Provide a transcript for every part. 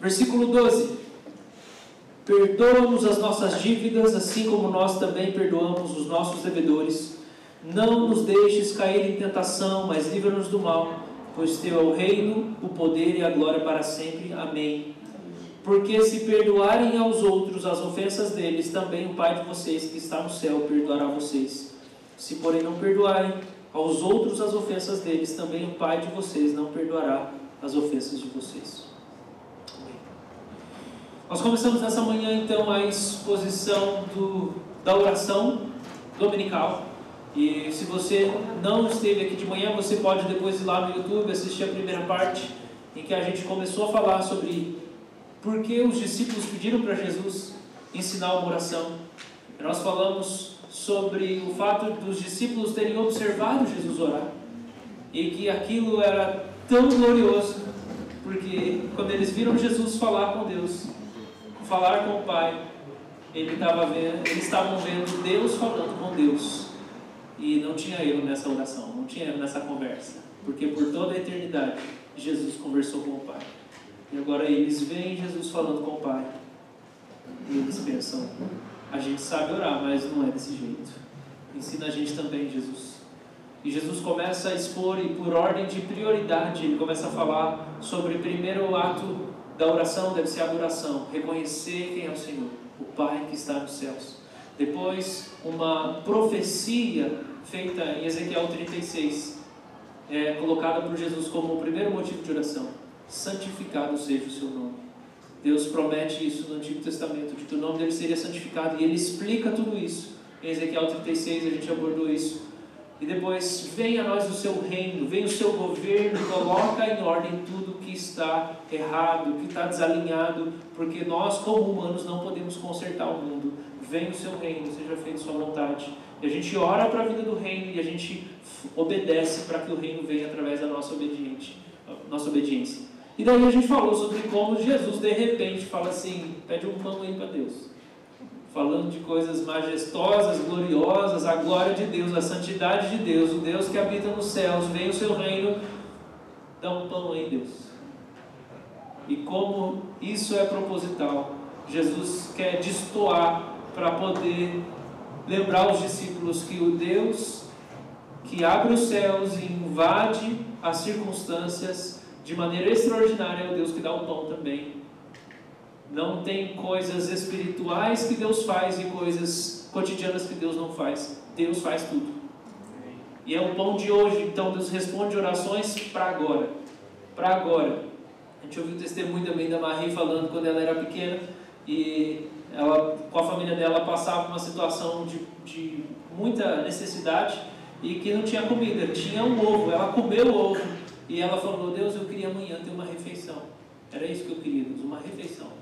Versículo 12: Perdoa-nos as nossas dívidas, assim como nós também perdoamos os nossos devedores. Não nos deixes cair em tentação, mas livra-nos do mal, pois teu é o reino, o poder e a glória para sempre. Amém. Porque se perdoarem aos outros as ofensas deles, também o Pai de vocês que está no céu perdoará vocês. Se, porém, não perdoarem aos outros as ofensas deles, também o Pai de vocês não perdoará as ofensas de vocês. Nós começamos nessa manhã, então, a exposição do, da oração dominical. E se você não esteve aqui de manhã, você pode depois ir lá no YouTube assistir a primeira parte, em que a gente começou a falar sobre por que os discípulos pediram para Jesus ensinar uma oração. E nós falamos sobre o fato dos discípulos terem observado Jesus orar e que aquilo era tão glorioso, porque quando eles viram Jesus falar com Deus, falar com o Pai, ele estava vendo, eles estavam vendo Deus falando com Deus. E não tinha erro nessa oração, não tinha erro nessa conversa, porque por toda a eternidade Jesus conversou com o Pai. E agora eles veem Jesus falando com o Pai. E eles pensam: a gente sabe orar, mas não é desse jeito. Ensina a gente também, Jesus. E Jesus começa a expor, e por ordem de prioridade, ele começa a falar sobre o primeiro ato da oração, deve ser a adoração, reconhecer quem é o Senhor, o Pai que está nos céus. Depois, uma profecia feita em Ezequiel 36, é, colocada por Jesus como o primeiro motivo de oração: santificado seja o seu nome. Deus promete isso no Antigo Testamento, que o nome dele seria santificado, e ele explica tudo isso. Em Ezequiel 36 a gente abordou isso. E depois, venha a nós o seu reino, venha o seu governo, coloca em ordem tudo que está errado, que está desalinhado, porque nós, como humanos, não podemos consertar o mundo. Venha o seu reino, seja feita sua vontade. E a gente ora para a vida do reino e a gente obedece para que o reino venha através da nossa, obediente, nossa obediência. E daí a gente falou sobre como Jesus de repente fala assim: pede um pão aí para Deus falando de coisas majestosas, gloriosas, a glória de Deus, a santidade de Deus, o Deus que habita nos céus, vem o seu reino, dá um pão em Deus. E como isso é proposital, Jesus quer destoar para poder lembrar os discípulos que o Deus que abre os céus e invade as circunstâncias de maneira extraordinária é o Deus que dá o pão também não tem coisas espirituais que Deus faz e coisas cotidianas que Deus não faz. Deus faz tudo. E é o pão de hoje, então Deus responde orações para agora. Para agora. A gente ouviu o testemunho também da Marie falando quando ela era pequena e ela, com a família dela, passava uma situação de, de muita necessidade e que não tinha comida, tinha um ovo. Ela comeu o ovo e ela falou: Deus, eu queria amanhã ter uma refeição. Era isso que eu queria, Deus, uma refeição.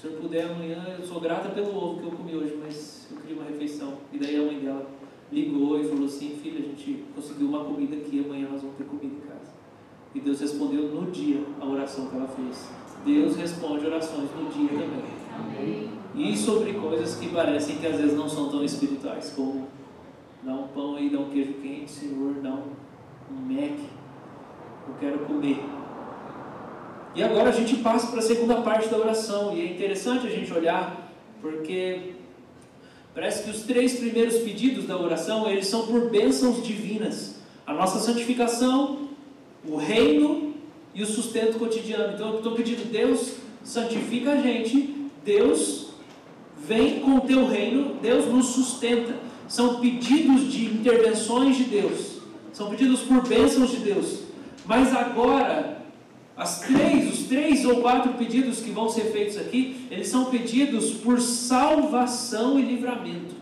Se eu puder amanhã, eu sou grata pelo ovo que eu comi hoje, mas eu queria uma refeição. E daí a mãe dela ligou e falou assim: Filha, a gente conseguiu uma comida aqui, amanhã nós vamos ter comida em casa. E Deus respondeu no dia a oração que ela fez. Deus responde orações no dia também. Amém. E sobre coisas que parecem que às vezes não são tão espirituais, como dá um pão aí, dá um queijo quente, Senhor, dá um, um Mac, eu quero comer. E agora a gente passa para a segunda parte da oração, e é interessante a gente olhar, porque parece que os três primeiros pedidos da oração, eles são por bênçãos divinas. A nossa santificação, o reino e o sustento cotidiano. Então eu estou pedindo, Deus santifica a gente, Deus vem com o teu reino, Deus nos sustenta. São pedidos de intervenções de Deus, são pedidos por bênçãos de Deus. Mas agora as três, os três ou quatro pedidos que vão ser feitos aqui, eles são pedidos por salvação e livramento.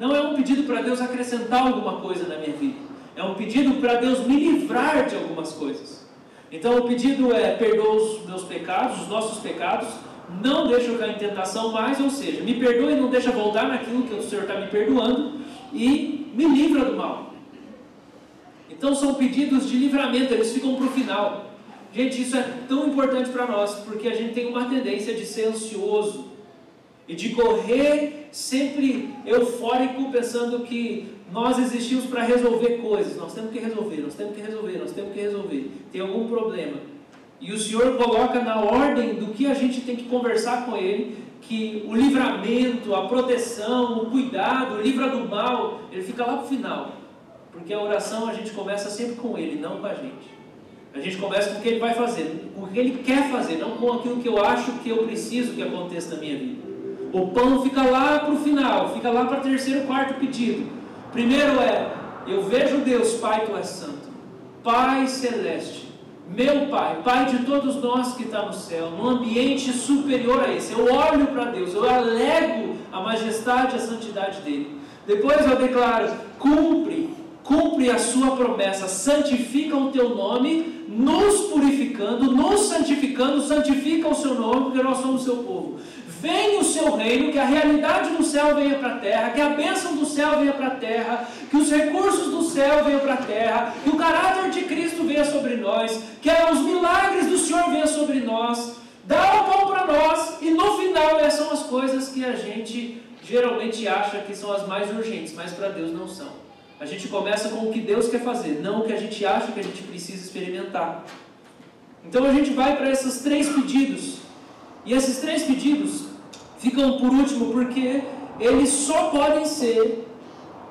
Não é um pedido para Deus acrescentar alguma coisa na minha vida. É um pedido para Deus me livrar de algumas coisas. Então o pedido é: perdoa os meus pecados, os nossos pecados, não deixa eu cair em tentação mais, ou seja, me perdoa e não deixa voltar naquilo que o Senhor está me perdoando e me livra do mal. Então são pedidos de livramento, eles ficam para o final. Gente, isso é tão importante para nós, porque a gente tem uma tendência de ser ansioso e de correr sempre eufórico, pensando que nós existimos para resolver coisas. Nós temos que resolver, nós temos que resolver, nós temos que resolver. Tem algum problema. E o Senhor coloca na ordem do que a gente tem que conversar com Ele, que o livramento, a proteção, o cuidado, o livra do mal, ele fica lá para o final. Porque a oração a gente começa sempre com Ele, não com a gente. A gente começa com o que Ele vai fazer, com o que Ele quer fazer, não com aquilo que eu acho que eu preciso que aconteça na minha vida. O pão fica lá para o final, fica lá para o terceiro, quarto pedido. Primeiro é, eu vejo Deus, Pai, Tu és santo. Pai celeste, meu Pai, Pai de todos nós que está no céu, num ambiente superior a esse. Eu olho para Deus, eu alego a majestade e a santidade dele. Depois eu declaro: cumpre, cumpre a sua promessa, santifica o teu nome, nos purificando, nos santificando, santifica o seu nome, porque nós somos seu povo. Venha o seu reino, que a realidade do céu venha para a terra, que a bênção do céu venha para a terra, que os recursos do céu venham para a terra, que o caráter de Cristo venha sobre nós, que os milagres do Senhor venham sobre nós. Dá o pão para nós, e no final essas são as coisas que a gente geralmente acha que são as mais urgentes, mas para Deus não são. A gente começa com o que Deus quer fazer, não o que a gente acha que a gente precisa experimentar. Então a gente vai para esses três pedidos. E esses três pedidos ficam por último porque eles só podem ser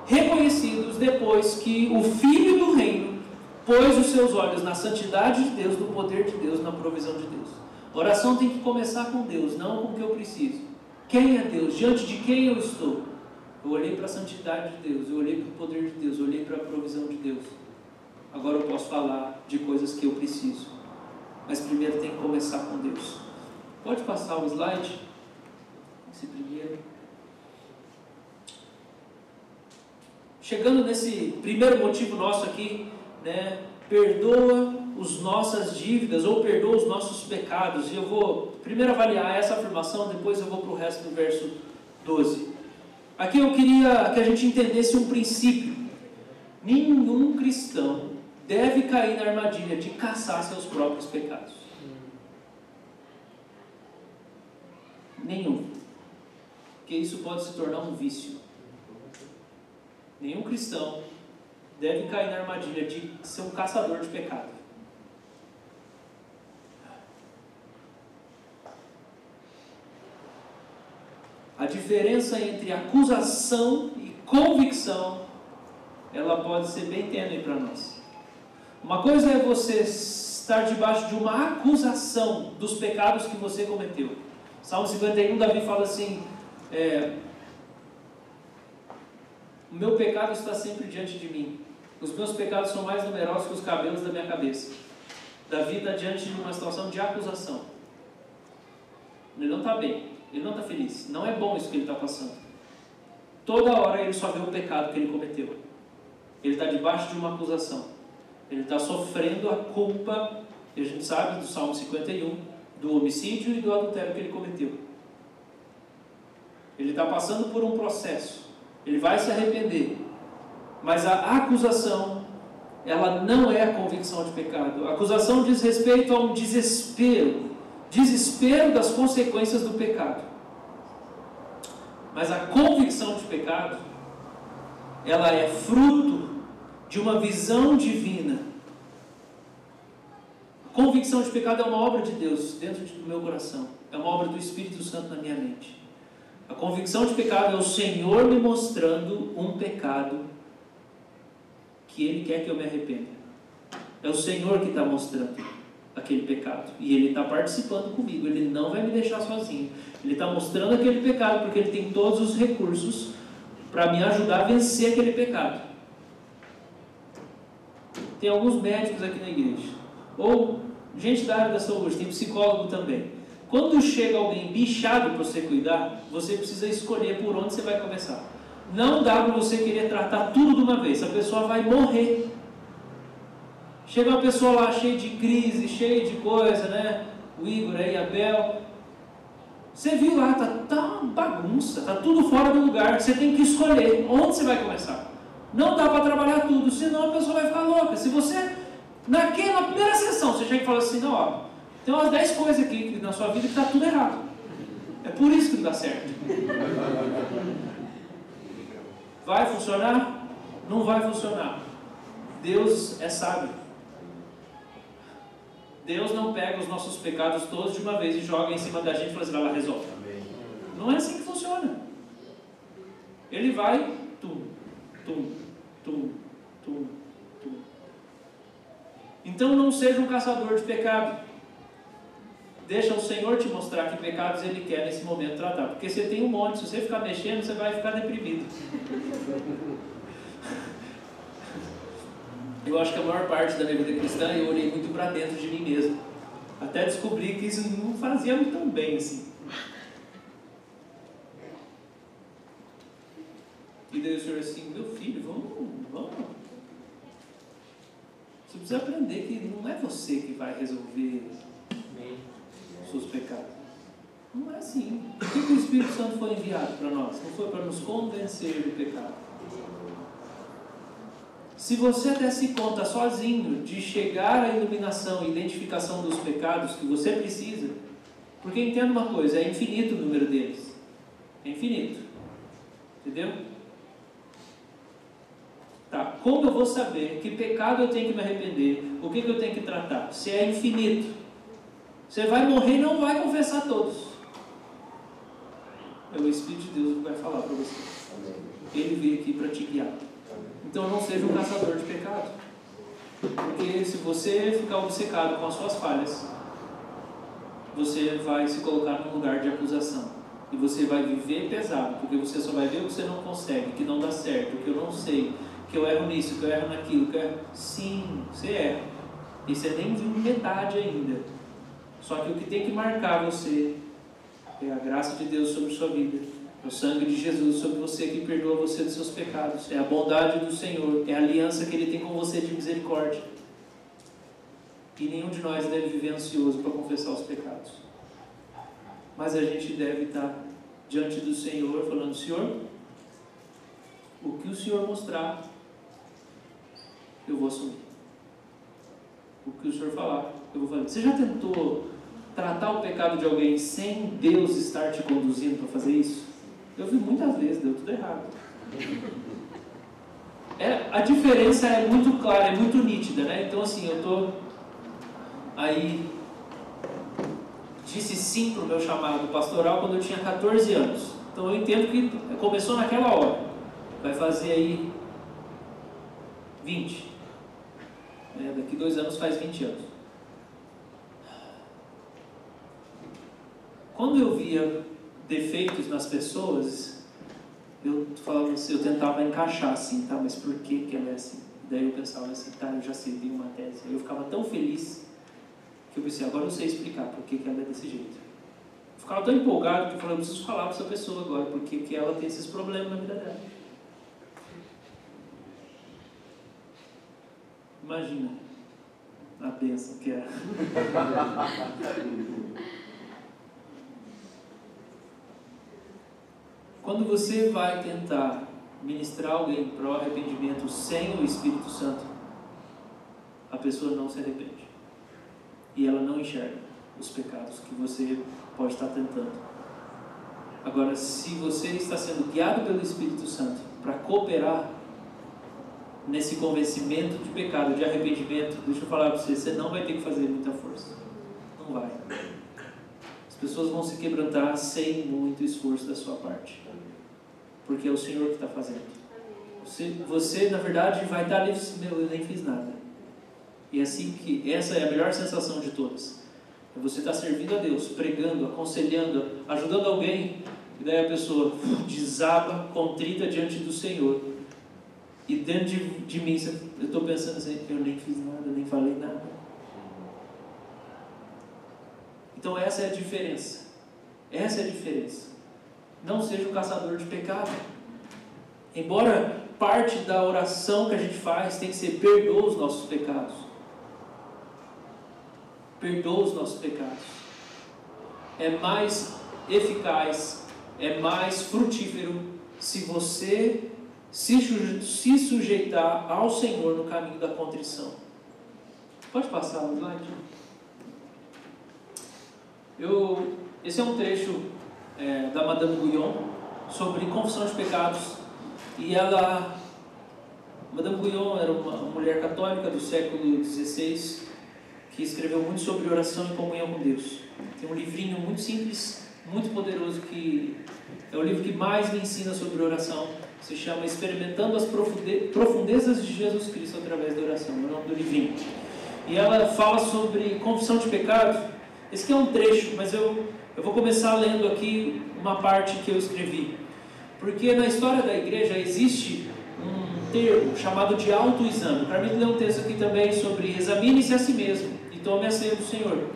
reconhecidos depois que o Filho do Reino pôs os seus olhos na santidade de Deus, no poder de Deus, na provisão de Deus. A oração tem que começar com Deus, não com o que eu preciso. Quem é Deus? Diante de quem eu estou? Eu olhei para a santidade de Deus, eu olhei para o poder de Deus, eu olhei para a provisão de Deus. Agora eu posso falar de coisas que eu preciso. Mas primeiro tem que começar com Deus. Pode passar o slide? Esse primeiro. Chegando nesse primeiro motivo nosso aqui, né? Perdoa as nossas dívidas ou perdoa os nossos pecados. E eu vou primeiro avaliar essa afirmação, depois eu vou para o resto do verso 12. Aqui eu queria que a gente entendesse um princípio. Nenhum cristão deve cair na armadilha de caçar seus próprios pecados. Nenhum. Porque isso pode se tornar um vício. Nenhum cristão deve cair na armadilha de ser um caçador de pecado. A diferença entre acusação e convicção, ela pode ser bem tênue para nós. Uma coisa é você estar debaixo de uma acusação dos pecados que você cometeu. Salmo 51, Davi fala assim: é, O meu pecado está sempre diante de mim. Os meus pecados são mais numerosos que os cabelos da minha cabeça. Davi está diante de uma situação de acusação. Ele não está bem, ele não está feliz. Não é bom isso que ele está passando. Toda hora ele só vê o pecado que ele cometeu. Ele está debaixo de uma acusação. Ele está sofrendo a culpa, e a gente sabe do Salmo 51, do homicídio e do adultério que ele cometeu. Ele está passando por um processo. Ele vai se arrepender. Mas a acusação, ela não é a convicção de pecado. A acusação diz respeito a um desespero. Desespero das consequências do pecado. Mas a convicção de pecado, ela é fruto de uma visão divina. A convicção de pecado é uma obra de Deus dentro do meu coração. É uma obra do Espírito Santo na minha mente. A convicção de pecado é o Senhor me mostrando um pecado que Ele quer que eu me arrependa. É o Senhor que está mostrando aquele pecado. E Ele está participando comigo. Ele não vai me deixar sozinho. Ele está mostrando aquele pecado porque Ele tem todos os recursos para me ajudar a vencer aquele pecado. Tem alguns médicos aqui na igreja. Ou gente da área da saúde, tem psicólogo também. Quando chega alguém bichado para você cuidar, você precisa escolher por onde você vai começar. Não dá para você querer tratar tudo de uma vez, a pessoa vai morrer. Chega uma pessoa lá cheia de crise, cheia de coisa, né? O Igor aí, a Bel. Você viu lá, tá, tá uma bagunça, tá tudo fora do lugar. Você tem que escolher onde você vai começar. Não dá para trabalhar tudo, senão a pessoa vai ficar louca. Se você, naquela primeira sessão, você chega e fala assim, não, ó, tem umas 10 coisas aqui na sua vida que está tudo errado. É por isso que não dá certo. Vai funcionar? Não vai funcionar. Deus é sábio. Deus não pega os nossos pecados todos de uma vez e joga em cima da gente e fala assim, vai lá, resolve. Não é assim que funciona. Ele vai, tum, tum, tum, tum, tum. Então não seja um caçador de pecado. Deixa o Senhor te mostrar que pecados Ele quer nesse momento tratar. Porque você tem um monte, se você ficar mexendo, você vai ficar deprimido. Eu acho que a maior parte da minha vida cristã eu olhei muito para dentro de mim mesmo. Até descobri que isso não fazia tão bem assim. E daí o Senhor assim, meu filho, vamos, vamos. Você precisa aprender que não é você que vai resolver os seus pecados. Não é assim. Por que, que o Espírito Santo foi enviado para nós? Não foi para nos convencer do pecado. Se você até se conta sozinho de chegar à iluminação e identificação dos pecados que você precisa, porque entenda uma coisa, é infinito o número deles. É infinito. Entendeu? Tá, como eu vou saber que pecado eu tenho que me arrepender? O que, que eu tenho que tratar? Se é infinito. Você vai morrer e não vai confessar todos. É o Espírito de Deus que vai falar para você. Ele veio aqui para te guiar. Então não seja um caçador de pecado. Porque se você ficar obcecado com as suas falhas, você vai se colocar num lugar de acusação. E você vai viver pesado, porque você só vai ver o que você não consegue, que não dá certo, que eu não sei, que eu erro nisso, que eu erro naquilo, que erro... Sim, você erra. E você nem viu metade ainda. Só que o que tem que marcar você é a graça de Deus sobre sua vida é o sangue de Jesus sobre você que perdoa você dos seus pecados. É a bondade do Senhor. É a aliança que Ele tem com você de misericórdia. E nenhum de nós deve viver ansioso para confessar os pecados. Mas a gente deve estar diante do Senhor falando: Senhor, o que o Senhor mostrar, eu vou assumir. O que o Senhor falar, eu vou fazer. Você já tentou tratar o pecado de alguém sem Deus estar te conduzindo para fazer isso? Eu vi muitas vezes, deu tudo errado. É, a diferença é muito clara, é muito nítida, né? Então assim, eu tô aí disse sim para o meu chamado pastoral quando eu tinha 14 anos. Então eu entendo que começou naquela hora. Vai fazer aí 20. Né? Daqui dois anos faz 20 anos. Quando eu via defeitos nas pessoas, eu falava assim, eu tentava encaixar assim, tá? Mas por que que ela é assim? Daí eu pensava assim, tá, eu já sei, uma tese. Eu ficava tão feliz que eu pensei, agora eu sei explicar por que que ela é desse jeito. Eu ficava tão empolgado que eu falei, eu preciso falar para essa pessoa agora, porque que ela tem esses problemas na vida dela. Imagina a bênção que é. Quando você vai tentar ministrar alguém para o arrependimento sem o Espírito Santo, a pessoa não se arrepende. E ela não enxerga os pecados que você pode estar tentando. Agora, se você está sendo guiado pelo Espírito Santo para cooperar nesse convencimento de pecado, de arrependimento, deixa eu falar para você, você não vai ter que fazer muita força. Não vai. As pessoas vão se quebrantar sem muito esforço da sua parte porque é o Senhor que está fazendo. Você, você, na verdade, vai estar ali, meu, eu nem fiz nada. E é assim que, essa é a melhor sensação de todas. É você estar servindo a Deus, pregando, aconselhando, ajudando alguém, e daí a pessoa desaba, contrita diante do Senhor. E dentro de, de mim, eu estou pensando assim, eu nem fiz nada, nem falei nada. Então essa é a diferença. Essa é a diferença não seja um caçador de pecado. Embora parte da oração que a gente faz tem que ser perdoa os nossos pecados. Perdoa os nossos pecados. É mais eficaz, é mais frutífero se você se, se sujeitar ao Senhor no caminho da contrição. Pode passar o slide? Eu, esse é um trecho é, da Madame Guyon sobre confissão de pecados. E ela, Madame Guyon era uma mulher católica do século XVI que escreveu muito sobre oração e comunhão com Deus. Tem um livrinho muito simples, muito poderoso, que é o livro que mais me ensina sobre oração. Se chama Experimentando as Profundezas de Jesus Cristo através da oração. É o nome do livrinho. E ela fala sobre confissão de pecado. Esse aqui é um trecho, mas eu, eu vou começar lendo aqui uma parte que eu escrevi. Porque na história da igreja existe um termo chamado de autoexame. Para mim, ler um texto aqui também sobre examine-se a si mesmo e tome a ceia do Senhor.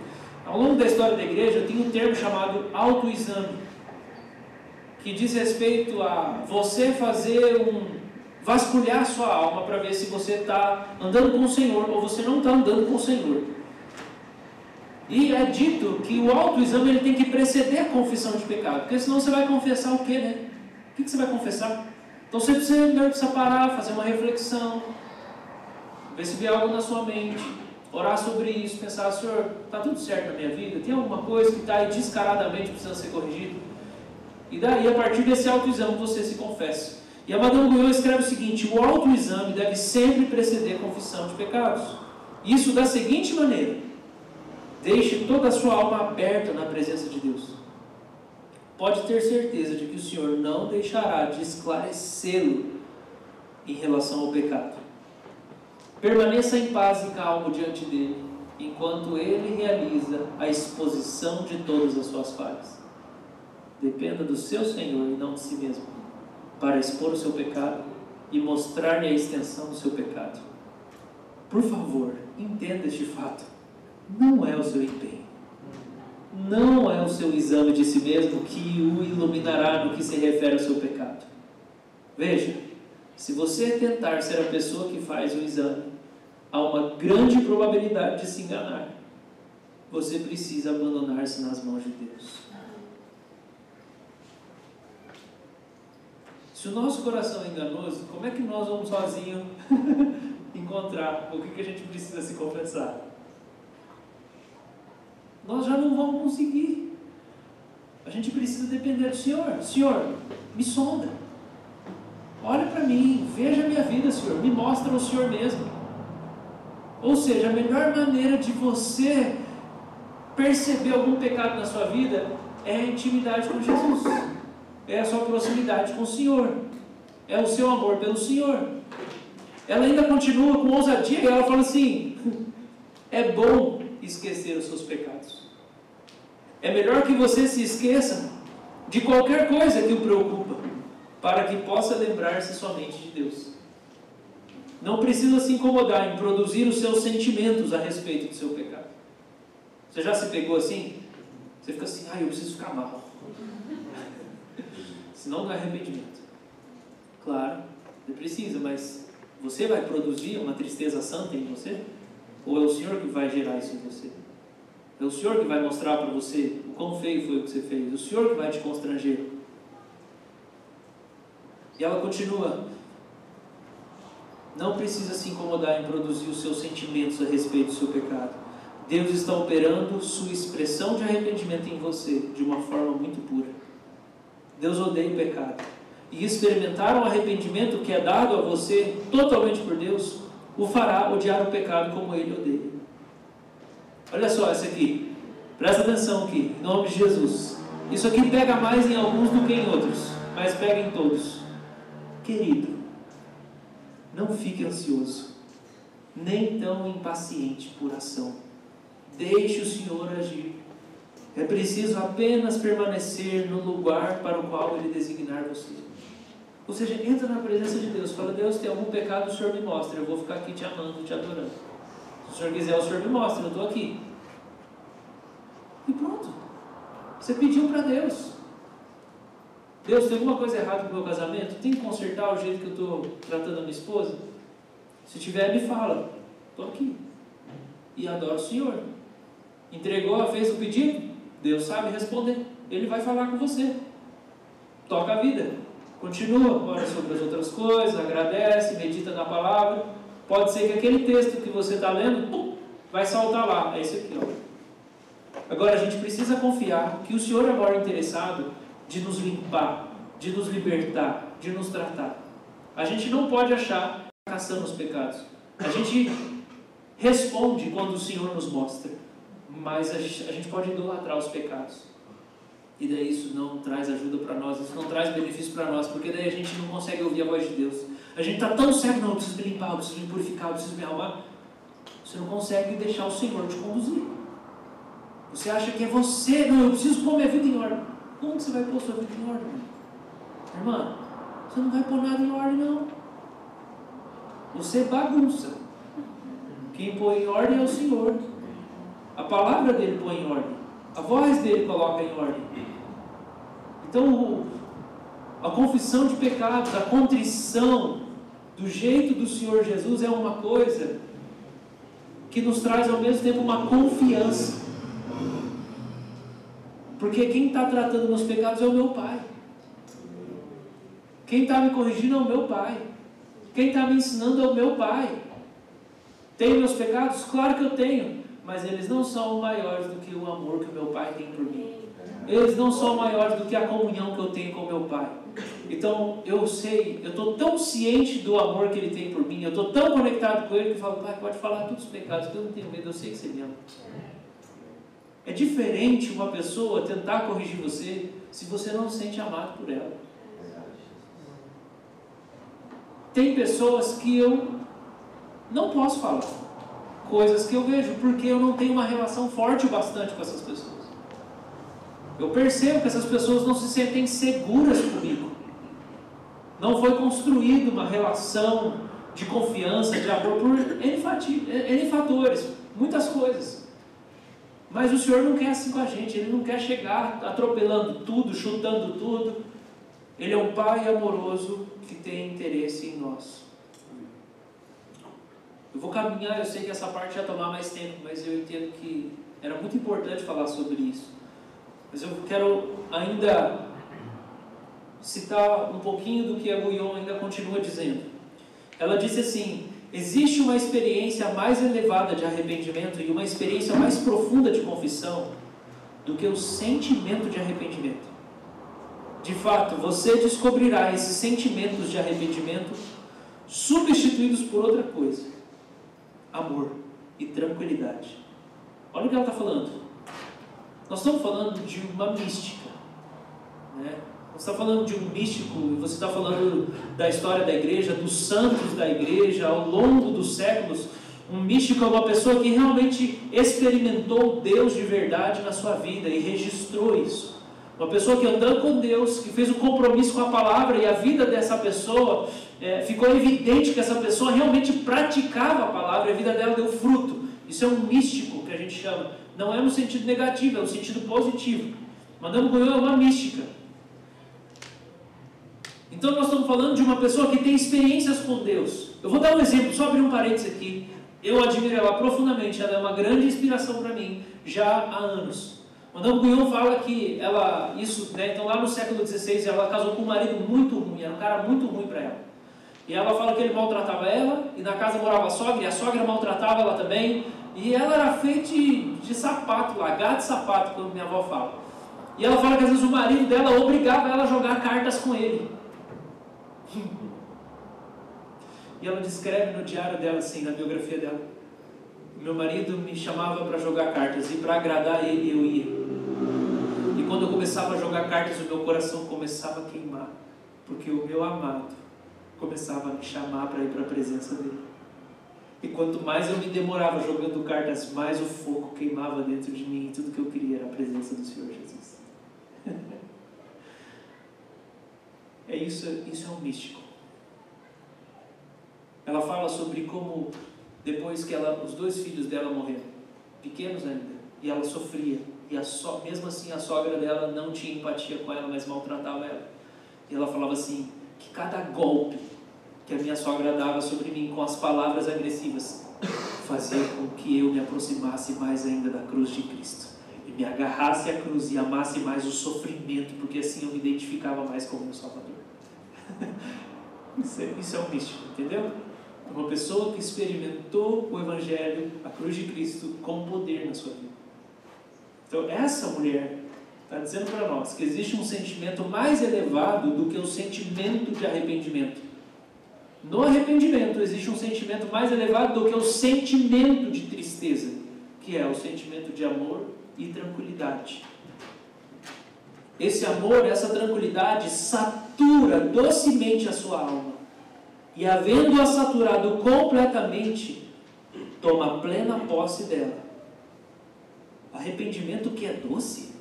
Ao longo da história da igreja, tem um termo chamado autoexame, que diz respeito a você fazer um vasculhar sua alma para ver se você está andando com o Senhor ou você não está andando com o Senhor. E é dito que o autoexame ele tem que preceder a confissão de pecado, porque senão você vai confessar o quê, né? O que, você vai confessar? Então você precisa, precisa parar, fazer uma reflexão, ver se vê algo na sua mente, orar sobre isso, pensar, Senhor, está tudo certo na minha vida? Tem alguma coisa que está aí descaradamente precisando ser corrigido? E daí, a partir desse autoexame, você se confessa. E a Madame Guion escreve o seguinte: o autoexame deve sempre preceder a confissão de pecados. Isso da seguinte maneira: deixe toda a sua alma aberta na presença de Deus. Pode ter certeza de que o Senhor não deixará de esclarecê-lo em relação ao pecado. Permaneça em paz e calmo diante dele, enquanto ele realiza a exposição de todas as suas falhas. Dependa do seu Senhor e não de si mesmo, para expor o seu pecado e mostrar-lhe a extensão do seu pecado. Por favor, entenda este fato. Não é o seu empenho, não é o seu exame de si mesmo que o iluminará no que se refere ao seu pecado. Veja, se você tentar ser a pessoa que faz o exame, há uma grande probabilidade de se enganar. Você precisa abandonar-se nas mãos de Deus. Se o nosso coração é enganoso, como é que nós vamos sozinhos encontrar o que, que a gente precisa se confessar? Nós já não vamos conseguir. A gente precisa depender do Senhor. Senhor, me sonda. Olha para mim, veja a minha vida, Senhor. Me mostra o Senhor mesmo. Ou seja, a melhor maneira de você perceber algum pecado na sua vida é a intimidade com Jesus é a sua proximidade com o Senhor, é o seu amor pelo Senhor. Ela ainda continua com ousadia e ela fala assim: é bom esquecer os seus pecados. É melhor que você se esqueça de qualquer coisa que o preocupa, para que possa lembrar-se somente de Deus. Não precisa se incomodar em produzir os seus sentimentos a respeito do seu pecado. Você já se pegou assim? Você fica assim, ah, eu preciso ficar mal senão não é arrependimento. Claro, você precisa, mas você vai produzir uma tristeza santa em você? Ou é o Senhor que vai gerar isso em você? É o Senhor que vai mostrar para você o quão feio foi o que você fez? O Senhor que vai te constranger? E ela continua. Não precisa se incomodar em produzir os seus sentimentos a respeito do seu pecado. Deus está operando sua expressão de arrependimento em você de uma forma muito pura. Deus odeia o pecado. E experimentar um arrependimento que é dado a você totalmente por Deus, o fará odiar o pecado como ele odeia. Olha só essa aqui. Presta atenção aqui, em nome de Jesus. Isso aqui pega mais em alguns do que em outros, mas pega em todos. Querido, não fique ansioso, nem tão impaciente por ação. Deixe o Senhor agir. É preciso apenas permanecer no lugar para o qual Ele designar você. Ou seja, entra na presença de Deus. Fala, Deus, tem algum pecado, o Senhor me mostra. Eu vou ficar aqui te amando, te adorando. Se o Senhor quiser, o Senhor me mostra. Eu estou aqui. E pronto. Você pediu para Deus. Deus, tem alguma coisa errada com o meu casamento? Tem que consertar o jeito que eu estou tratando a minha esposa? Se tiver, me fala. Estou aqui. E adoro o Senhor. Entregou, fez o pedido? Deus sabe responder. Ele vai falar com você. Toca a vida. Continua, ora sobre as outras coisas, agradece, medita na palavra. Pode ser que aquele texto que você está lendo, pum, vai saltar lá. É esse aqui, ó. Agora a gente precisa confiar que o Senhor é o maior interessado de nos limpar, de nos libertar, de nos tratar. A gente não pode achar que caçamos pecados. A gente responde quando o Senhor nos mostra, mas a gente pode idolatrar os pecados. E daí isso não traz ajuda para nós, isso não traz benefício para nós, porque daí a gente não consegue ouvir a voz de Deus. A gente está tão cego, não, eu preciso me limpar, eu preciso me purificar, eu preciso me arrumar. Você não consegue deixar o Senhor te conduzir. Você acha que é você, não, eu preciso pôr minha vida em ordem. Como você vai pôr sua vida em ordem? Irmã, você não vai pôr nada em ordem, não. Você bagunça. Quem põe em ordem é o Senhor. A palavra dele põe em ordem. A voz dele coloca em ordem. Então, a confissão de pecados, a contrição do jeito do Senhor Jesus é uma coisa que nos traz ao mesmo tempo uma confiança. Porque quem está tratando meus pecados é o meu Pai. Quem está me corrigindo é o meu Pai. Quem está me ensinando é o meu Pai. Tenho meus pecados? Claro que eu tenho. Mas eles não são maiores do que o amor que o meu Pai tem por mim. Eles não são maiores do que a comunhão que eu tenho com o meu Pai. Então eu sei, eu estou tão ciente do amor que Ele tem por mim, eu estou tão conectado com Ele que eu falo, Pai, pode falar todos os pecados, que eu não tenho medo, eu sei que você me ama. É diferente uma pessoa tentar corrigir você se você não se sente amado por ela. Tem pessoas que eu não posso falar coisas que eu vejo, porque eu não tenho uma relação forte o bastante com essas pessoas. Eu percebo que essas pessoas não se sentem seguras comigo. Não foi construída uma relação de confiança, de amor por N fatores, muitas coisas. Mas o Senhor não quer assim com a gente, Ele não quer chegar atropelando tudo, chutando tudo. Ele é um Pai amoroso que tem interesse em nós. Eu vou caminhar, eu sei que essa parte ia tomar mais tempo, mas eu entendo que era muito importante falar sobre isso. Mas eu quero ainda citar um pouquinho do que a Guion ainda continua dizendo. Ela disse assim: existe uma experiência mais elevada de arrependimento e uma experiência mais profunda de confissão do que o sentimento de arrependimento. De fato, você descobrirá esses sentimentos de arrependimento substituídos por outra coisa: amor e tranquilidade. Olha o que ela está falando. Nós estamos falando de uma mística. Né? Você está falando de um místico, e você está falando da história da igreja, dos santos da igreja, ao longo dos séculos. Um místico é uma pessoa que realmente experimentou Deus de verdade na sua vida e registrou isso. Uma pessoa que andando com Deus, que fez um compromisso com a palavra e a vida dessa pessoa, é, ficou evidente que essa pessoa realmente praticava a palavra e a vida dela deu fruto. Isso é um místico que a gente chama. Não é no sentido negativo, é no sentido positivo. Madame Guyon é uma mística. Então nós estamos falando de uma pessoa que tem experiências com Deus. Eu vou dar um exemplo, só abrir um parênteses aqui. Eu admiro ela profundamente, ela é uma grande inspiração para mim, já há anos. Madame Guyon fala que ela, isso, né, então lá no século XVI, ela casou com um marido muito ruim, era um cara muito ruim para ela. E ela fala que ele maltratava ela, e na casa morava a sogra, e a sogra maltratava ela também, e ela era feita de, de sapato lá, gato de sapato, como minha avó fala. E ela fala que às vezes o marido dela obrigava ela a jogar cartas com ele. E ela descreve no diário dela, assim, na biografia dela. Meu marido me chamava para jogar cartas e para agradar ele eu ia. E quando eu começava a jogar cartas, o meu coração começava a queimar, porque o meu amado começava a me chamar para ir para a presença dele. E quanto mais eu me demorava jogando cartas, mais o fogo queimava dentro de mim e tudo que eu queria era a presença do Senhor Jesus. é isso, isso é um místico. Ela fala sobre como depois que ela, os dois filhos dela morreram, pequenos ainda, e ela sofria, e a so, mesmo assim a sogra dela não tinha empatia com ela, mas maltratava ela. E ela falava assim, que cada golpe que a minha sogra dava sobre mim com as palavras agressivas fazia com que eu me aproximasse mais ainda da cruz de Cristo e me agarrasse à cruz e amasse mais o sofrimento, porque assim eu me identificava mais com meu Salvador. isso, é, isso é um místico, entendeu? Uma pessoa que experimentou o Evangelho, a cruz de Cristo, com poder na sua vida. Então, essa mulher está dizendo para nós que existe um sentimento mais elevado do que o sentimento de arrependimento No arrependimento existe um sentimento mais elevado do que o sentimento de tristeza, que é o sentimento de amor e tranquilidade. Esse amor, essa tranquilidade satura docemente a sua alma. E havendo-a saturado completamente, toma plena posse dela. Arrependimento que é doce.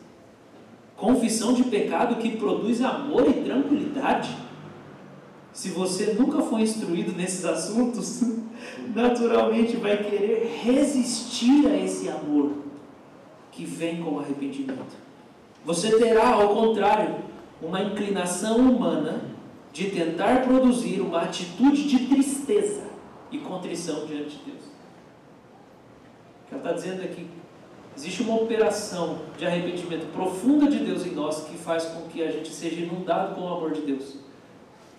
Confissão de pecado que produz amor e tranquilidade. Se você nunca foi instruído nesses assuntos, naturalmente vai querer resistir a esse amor que vem com o arrependimento. Você terá, ao contrário, uma inclinação humana de tentar produzir uma atitude de tristeza e contrição diante de Deus. O que ela está dizendo é que existe uma operação de arrependimento profunda de Deus em nós que faz com que a gente seja inundado com o amor de Deus.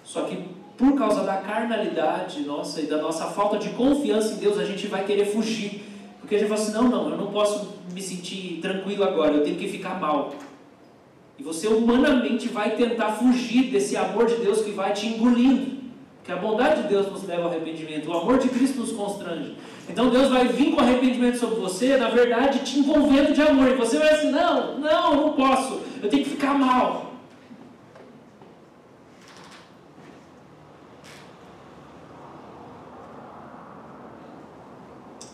Só que por causa da carnalidade nossa e da nossa falta de confiança em Deus, a gente vai querer fugir. Porque a gente fala assim: não, não, eu não posso me sentir tranquilo agora, eu tenho que ficar mal. E você humanamente vai tentar fugir desse amor de Deus que vai te engolindo. Que a bondade de Deus nos leva ao arrependimento, o amor de Cristo nos constrange. Então Deus vai vir com arrependimento sobre você, na verdade, te envolvendo de amor. E você vai assim: não, não, não posso, eu tenho que ficar mal.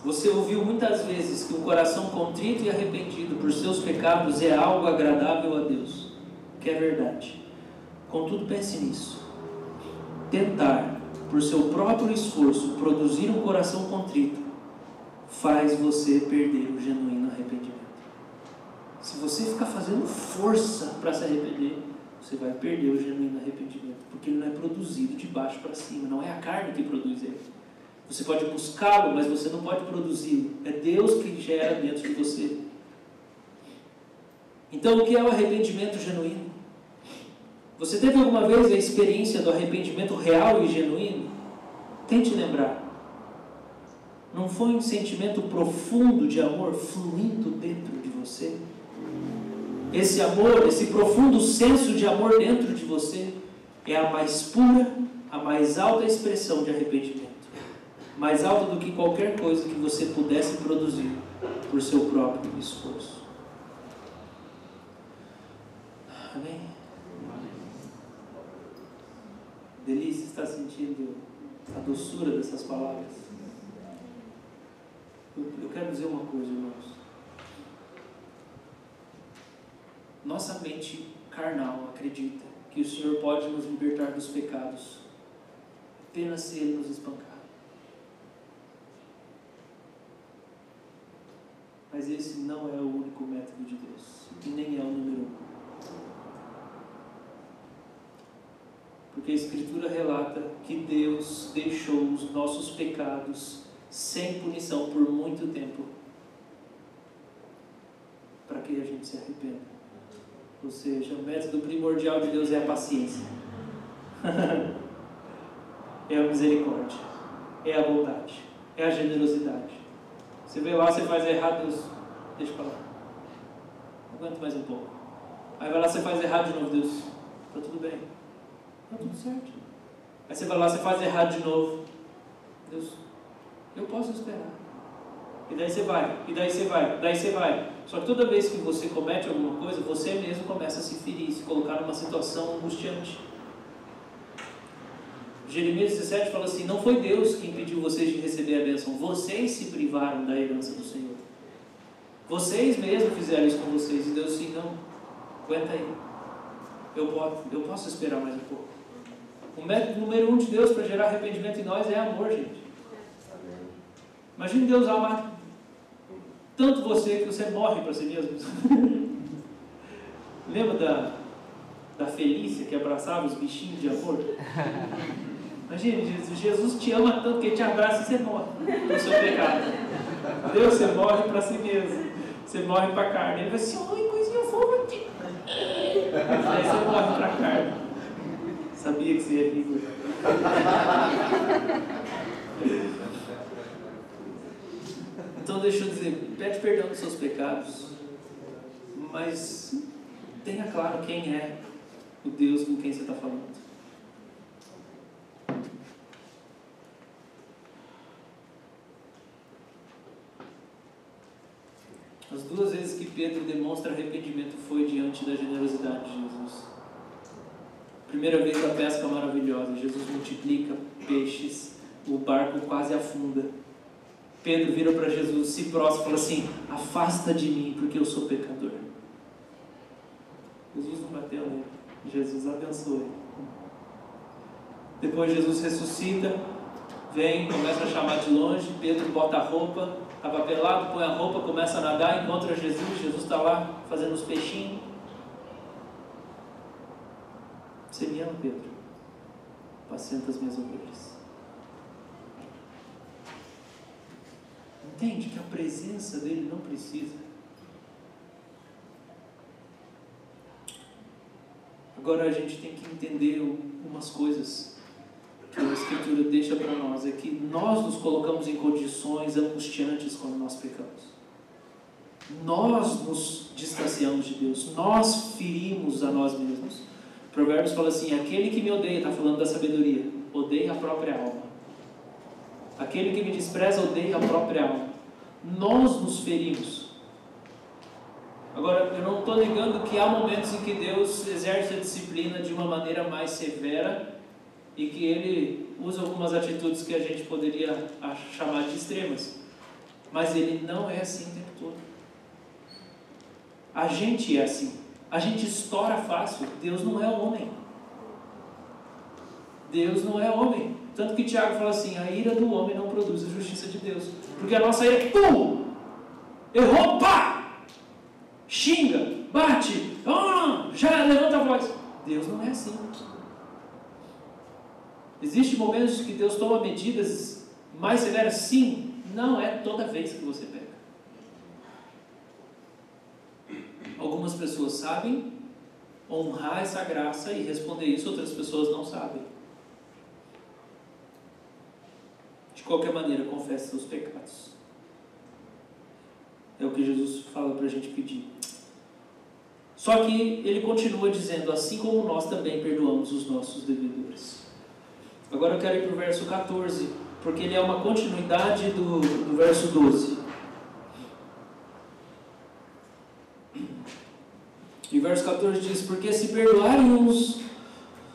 Você ouviu muitas vezes que o coração contrito e arrependido por seus pecados é algo agradável a Deus, que é verdade. Contudo, pense nisso. Tentar, por seu próprio esforço, produzir um coração contrito faz você perder o genuíno arrependimento. Se você ficar fazendo força para se arrepender, você vai perder o genuíno arrependimento, porque ele não é produzido de baixo para cima, não é a carne que produz ele. Você pode buscá-lo, mas você não pode produzi-lo. É Deus que gera dentro de você. Então, o que é o arrependimento genuíno? Você teve alguma vez a experiência do arrependimento real e genuíno? Tente lembrar. Não foi um sentimento profundo de amor fluindo dentro de você? Esse amor, esse profundo senso de amor dentro de você é a mais pura, a mais alta expressão de arrependimento mais alto do que qualquer coisa que você pudesse produzir por seu próprio esforço. Amém? Delícia está sentindo a doçura dessas palavras. Eu, quero dizer uma coisa, irmãos. Nossa mente carnal acredita que o Senhor pode nos libertar dos pecados apenas se Ele nos espancar. Mas esse não é o único método de Deus. E nem é o número um. Porque a Escritura relata que Deus deixou os nossos pecados sem punição por muito tempo para que a gente se arrependa. Ou seja, o método primordial de Deus é a paciência, é a misericórdia, é a bondade, é a generosidade. Você vê lá, você faz errado, Deus, deixa para lá. Aguenta mais um pouco. Aí vai lá, você faz errado de novo, Deus, está tudo bem. Está tudo certo. Aí você vai lá, você faz errado de novo. Deus, eu posso esperar. E daí você vai, e daí você vai, daí você vai. Só que toda vez que você comete alguma coisa, você mesmo começa a se ferir, se colocar numa situação angustiante. Jeremias 17 fala assim: Não foi Deus que impediu vocês de receber a bênção, vocês se privaram da herança do Senhor. Vocês mesmos fizeram isso com vocês. E Deus assim: Não, aguenta aí. Eu posso, eu posso esperar mais um pouco. O método número um de Deus para gerar arrependimento em nós é amor, gente. Imagine Deus amar tanto você que você morre para si mesmo. Lembra da, da Felícia que abraçava os bichinhos de amor? Imagina, Jesus, Jesus te ama tanto que ele te abraça e você morre pelo seu pecado. Deus, você morre para si mesmo. Você morre para a carne. Ele vai assim, oi, coisinha fofa aqui. Aí você morre para a carne. Sabia que você ia rir. Então deixa eu dizer, pede perdão dos seus pecados, mas tenha claro quem é o Deus com quem você está falando. Pedro demonstra arrependimento foi diante da generosidade de Jesus. Primeira vez a pesca maravilhosa, Jesus multiplica peixes, o barco quase afunda. Pedro vira para Jesus, se prostra e fala assim: Afasta de mim, porque eu sou pecador. Jesus não bateu nele, Jesus abençoou ele. Depois Jesus ressuscita, vem, começa a chamar de longe, Pedro bota a roupa, estava pelado, põe a roupa, começa a nadar, encontra Jesus, Jesus está lá fazendo os peixinhos. Você me ama, Pedro? Pacienta as minhas ovelhas. Entende que a presença dele não precisa. Agora a gente tem que entender umas coisas que a Escritura deixa para nós. É que nós nos colocamos em condições angustiantes quando nós pecamos. Nós nos distanciamos de Deus. Nós ferimos a nós mesmos. Provérbios fala assim: aquele que me odeia, está falando da sabedoria, odeia a própria alma. Aquele que me despreza odeia a própria alma. Nós nos ferimos. Agora, eu não estou negando que há momentos em que Deus exerce a disciplina de uma maneira mais severa e que Ele usa algumas atitudes que a gente poderia chamar de extremas. Mas Ele não é assim o tempo todo. A gente é assim. A gente estoura fácil. Deus não é homem. Deus não é homem. Tanto que Tiago fala assim: a ira do homem não produz a justiça de Deus. Porque a nossa ira é pum! Errou, pá! Xinga, bate, ah, já levanta a voz. Deus não é assim. Existem momentos que Deus toma medidas mais severas? Sim, não é toda vez que você pega. Algumas pessoas sabem honrar essa graça e responder isso, outras pessoas não sabem. De qualquer maneira, confesse seus pecados. É o que Jesus fala para a gente pedir. Só que ele continua dizendo: assim como nós também perdoamos os nossos devedores. Agora eu quero ir para o verso 14, porque ele é uma continuidade do, do verso 12. E o verso 14 diz: Porque se perdoarem uns,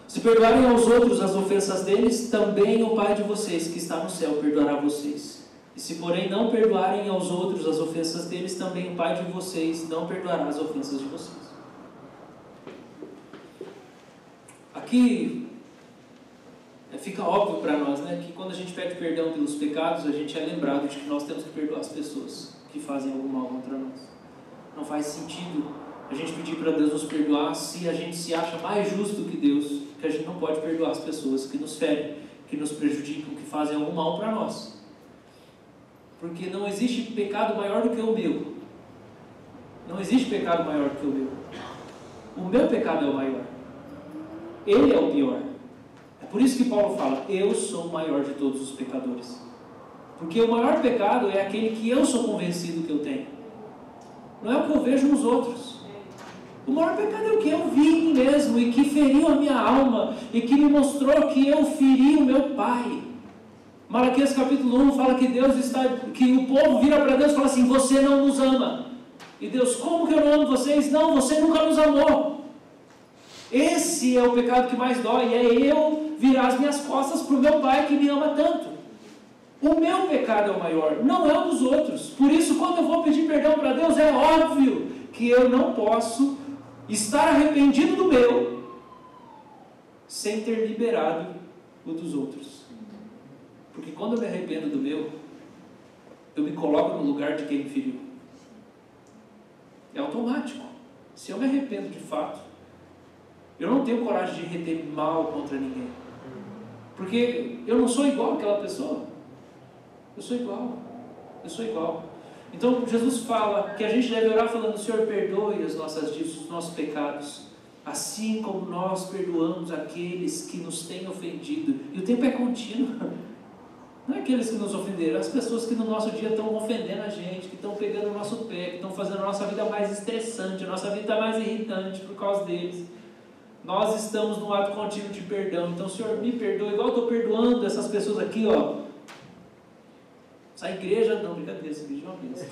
se perdoarem aos outros as ofensas deles, também o Pai de vocês que está no céu perdoará vocês. E se porém não perdoarem aos outros as ofensas deles, também o Pai de vocês não perdoará as ofensas de vocês. Aqui fica óbvio para nós, né, que quando a gente pede perdão pelos pecados, a gente é lembrado de que nós temos que perdoar as pessoas que fazem algum mal contra nós. Não faz sentido a gente pedir para Deus nos perdoar se a gente se acha mais justo que Deus, que a gente não pode perdoar as pessoas que nos ferem, que nos prejudicam, que fazem algum mal para nós. Porque não existe pecado maior do que o meu. Não existe pecado maior do que o meu. O meu pecado é o maior. Ele é o pior. Por isso que Paulo fala: Eu sou o maior de todos os pecadores. Porque o maior pecado é aquele que eu sou convencido que eu tenho. Não é o que eu vejo nos outros. O maior pecado é o que eu vi em mim mesmo e que feriu a minha alma e que me mostrou que eu feri o meu pai. Malaquias capítulo 1 fala que Deus está, que o povo vira para Deus e fala assim: Você não nos ama. E Deus, como que eu não amo vocês? Não, você nunca nos amou. Esse é o pecado que mais dói, é eu virar as minhas costas para o meu pai que me ama tanto. O meu pecado é o maior, não é o dos outros. Por isso, quando eu vou pedir perdão para Deus, é óbvio que eu não posso estar arrependido do meu sem ter liberado o dos outros. Porque quando eu me arrependo do meu, eu me coloco no lugar de quem me feriu. É automático. Se eu me arrependo de fato, eu não tenho coragem de reter mal contra ninguém. Porque eu não sou igual àquela pessoa. Eu sou igual. Eu sou igual. Então Jesus fala que a gente deve orar falando: Senhor, perdoe as nossas dívidas, os nossos pecados, assim como nós perdoamos aqueles que nos têm ofendido. E o tempo é contínuo. Não é aqueles que nos ofenderam, as pessoas que no nosso dia estão ofendendo a gente, que estão pegando o nosso pé, que estão fazendo a nossa vida mais estressante, a nossa vida mais irritante por causa deles. Nós estamos no ato contínuo de perdão. Então, Senhor, me perdoa, igual eu estou perdoando essas pessoas aqui, ó. Essa igreja, não, brincadeira, essa igreja é uma bênção.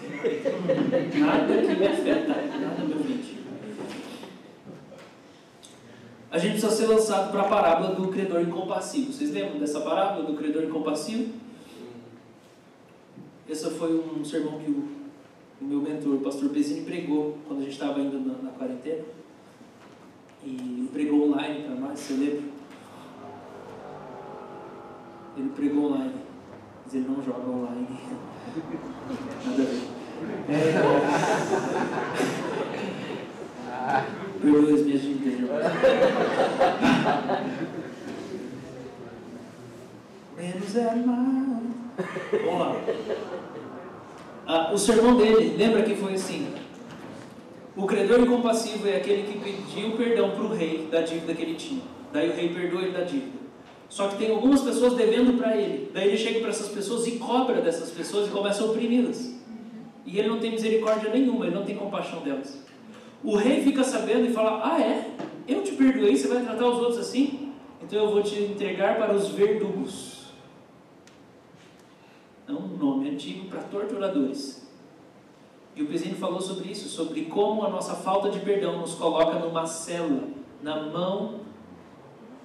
Nada que me afeta, nada meu gente. A gente precisa ser lançado para a parábola do credor incompassivo. Vocês lembram dessa parábola do credor incompassivo? Esse foi um sermão que o, o meu mentor, o pastor Bezini, pregou quando a gente estava indo na, na quarentena. E pregou online para nós, você lembra? Ele pregou online, mas ele não joga online. Nada a ver. É. Perdoe as minhas dívidas. Menos é mal. Vamos lá. Ah, o sermão dele, lembra que foi assim? O credor incompassivo é aquele que pediu perdão para o rei da dívida que ele tinha. Daí o rei perdoa ele da dívida. Só que tem algumas pessoas devendo para ele. Daí ele chega para essas pessoas e cobra dessas pessoas e começa a oprimi-las. E ele não tem misericórdia nenhuma, ele não tem compaixão delas. O rei fica sabendo e fala: Ah, é? Eu te perdoei, você vai tratar os outros assim? Então eu vou te entregar para os verdugos. É um nome antigo para torturadores. E o Pezinho falou sobre isso, sobre como a nossa falta de perdão nos coloca numa cela, na mão